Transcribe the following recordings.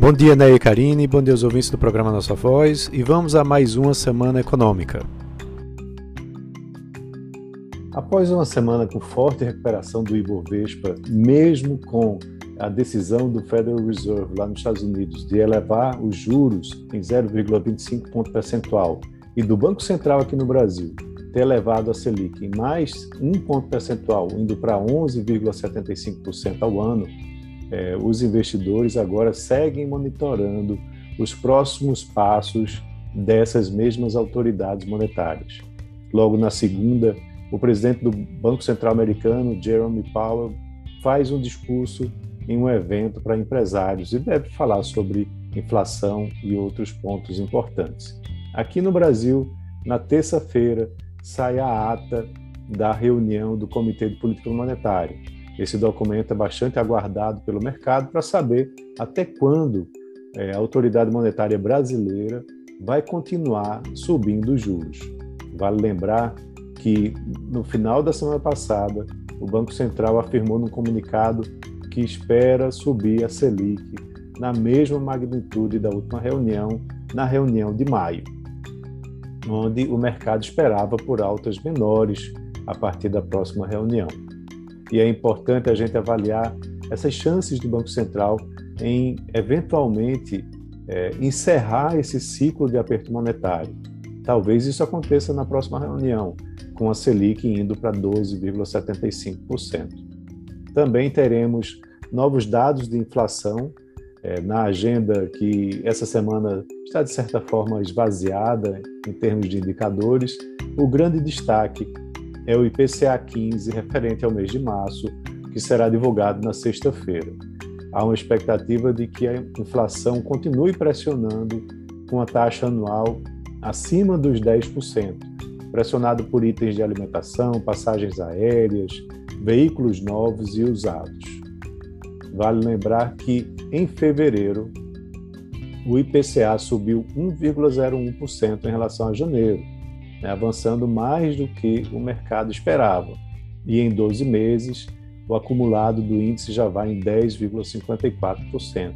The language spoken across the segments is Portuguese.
Bom dia, Ney e Karine, bom dia aos ouvintes do programa Nossa Voz e vamos a mais uma semana econômica. Após uma semana com forte recuperação do Ibovespa, mesmo com a decisão do Federal Reserve lá nos Estados Unidos de elevar os juros em 0,25 ponto percentual e do Banco Central aqui no Brasil ter elevado a Selic em mais um ponto percentual, indo para 11,75% ao ano, eh, os investidores agora seguem monitorando os próximos passos dessas mesmas autoridades monetárias. Logo na segunda, o presidente do Banco Central Americano, Jerome Powell, faz um discurso em um evento para empresários e deve falar sobre inflação e outros pontos importantes. Aqui no Brasil, na terça-feira, sai a ata da reunião do Comitê de Política Monetária. Esse documento é bastante aguardado pelo mercado para saber até quando é, a autoridade monetária brasileira vai continuar subindo os juros. Vale lembrar que no final da semana passada, o Banco Central afirmou num comunicado que espera subir a Selic na mesma magnitude da última reunião, na reunião de maio, onde o mercado esperava por altas menores a partir da próxima reunião. E é importante a gente avaliar essas chances do Banco Central em, eventualmente, é, encerrar esse ciclo de aperto monetário. Talvez isso aconteça na próxima reunião, com a Selic indo para 12,75%. Também teremos novos dados de inflação é, na agenda que essa semana está, de certa forma, esvaziada em termos de indicadores. O grande destaque é o IPCA 15, referente ao mês de março, que será divulgado na sexta-feira. Há uma expectativa de que a inflação continue pressionando com a taxa anual acima dos 10%, pressionado por itens de alimentação, passagens aéreas, veículos novos e usados. Vale lembrar que, em fevereiro, o IPCA subiu 1,01% em relação a janeiro, né, avançando mais do que o mercado esperava. E em 12 meses, o acumulado do índice já vai em 10,54%.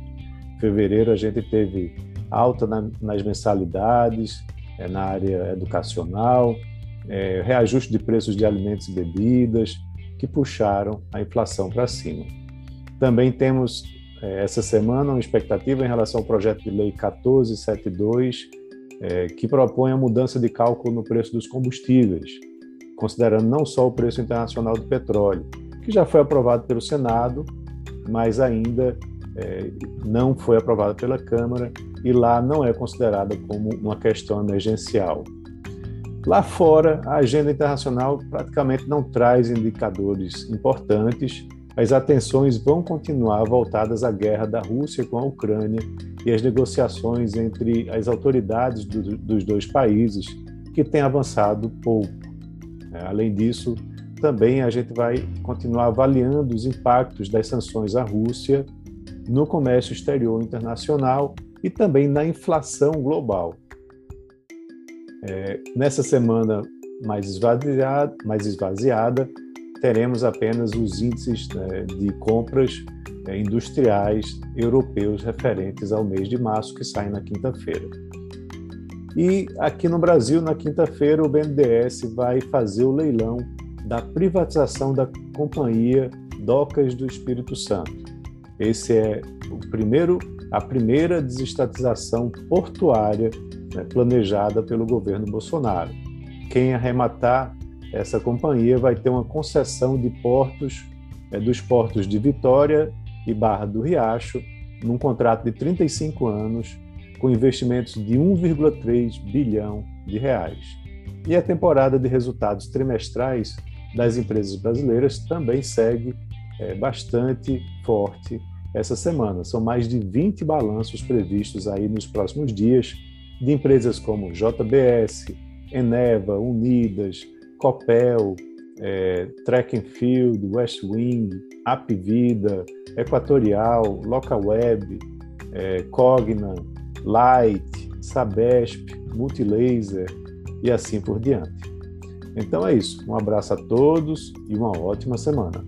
Em fevereiro, a gente teve alta na, nas mensalidades, é, na área educacional, é, reajuste de preços de alimentos e bebidas, que puxaram a inflação para cima. Também temos é, essa semana uma expectativa em relação ao projeto de lei 1472, é, que propõe a mudança de cálculo no preço dos combustíveis, considerando não só o preço internacional do petróleo, que já foi aprovado pelo Senado, mas ainda é, não foi aprovado pela Câmara e lá não é considerada como uma questão emergencial. Lá fora, a agenda internacional praticamente não traz indicadores importantes. As atenções vão continuar voltadas à guerra da Rússia com a Ucrânia e as negociações entre as autoridades do, dos dois países, que têm avançado pouco. É, além disso, também a gente vai continuar avaliando os impactos das sanções à Rússia no comércio exterior internacional e também na inflação global. É, nessa semana mais esvaziada, mais esvaziada, teremos apenas os índices né, de compras é, industriais europeus referentes ao mês de março, que saem na quinta-feira. E aqui no Brasil, na quinta-feira, o BNDES vai fazer o leilão da privatização da companhia Docas do Espírito Santo. Esse é o primeiro, a primeira desestatização portuária né, planejada pelo governo Bolsonaro. Quem arrematar essa companhia vai ter uma concessão de portos, é, dos portos de Vitória e Barra do Riacho, num contrato de 35 anos, com investimentos de 1,3 bilhão de reais. E a temporada de resultados trimestrais das empresas brasileiras também segue é, bastante forte essa semana. São mais de 20 balanços previstos aí nos próximos dias, de empresas como JBS, Eneva, Unidas, Copel, é, Track and Field, West Wing, Apvida, Equatorial, Localweb, é, Cogna, Light, Sabesp, Multilaser e assim por diante. Então é isso. Um abraço a todos e uma ótima semana.